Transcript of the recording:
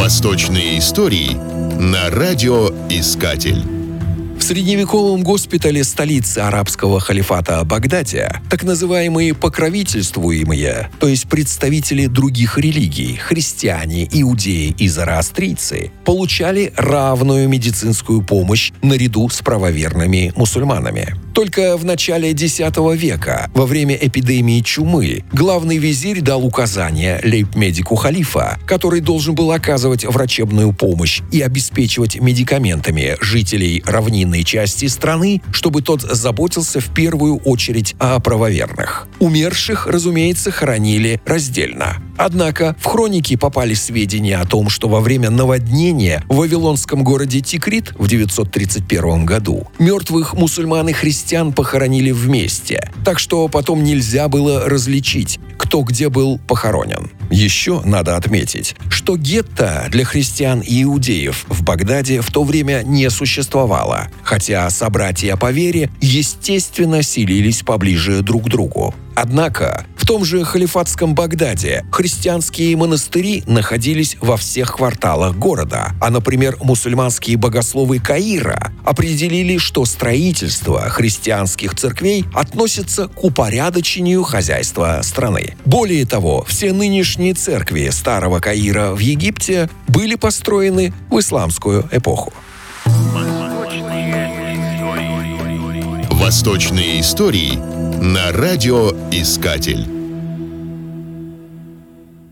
Восточные истории на радиоискатель. В средневековом госпитале столицы арабского халифата Багдаде так называемые покровительствуемые, то есть представители других религий, христиане, иудеи и зороастрийцы, получали равную медицинскую помощь наряду с правоверными мусульманами. Только в начале X века, во время эпидемии чумы, главный визирь дал указание лейб-медику халифа, который должен был оказывать врачебную помощь и обеспечивать медикаментами жителей равнинной части страны, чтобы тот заботился в первую очередь о правоверных. Умерших, разумеется, хоронили раздельно. Однако в хронике попали сведения о том, что во время наводнения в вавилонском городе Тикрит в 931 году мертвых мусульман и христиан похоронили вместе, так что потом нельзя было различить, кто где был похоронен. Еще надо отметить, что гетто для христиан и иудеев в Багдаде в то время не существовало, хотя собратья по вере, естественно, селились поближе друг к другу. Однако том же халифатском Багдаде христианские монастыри находились во всех кварталах города, а, например, мусульманские богословы Каира определили, что строительство христианских церквей относится к упорядочению хозяйства страны. Более того, все нынешние церкви Старого Каира в Египте были построены в исламскую эпоху. Восточные истории на радиоискатель.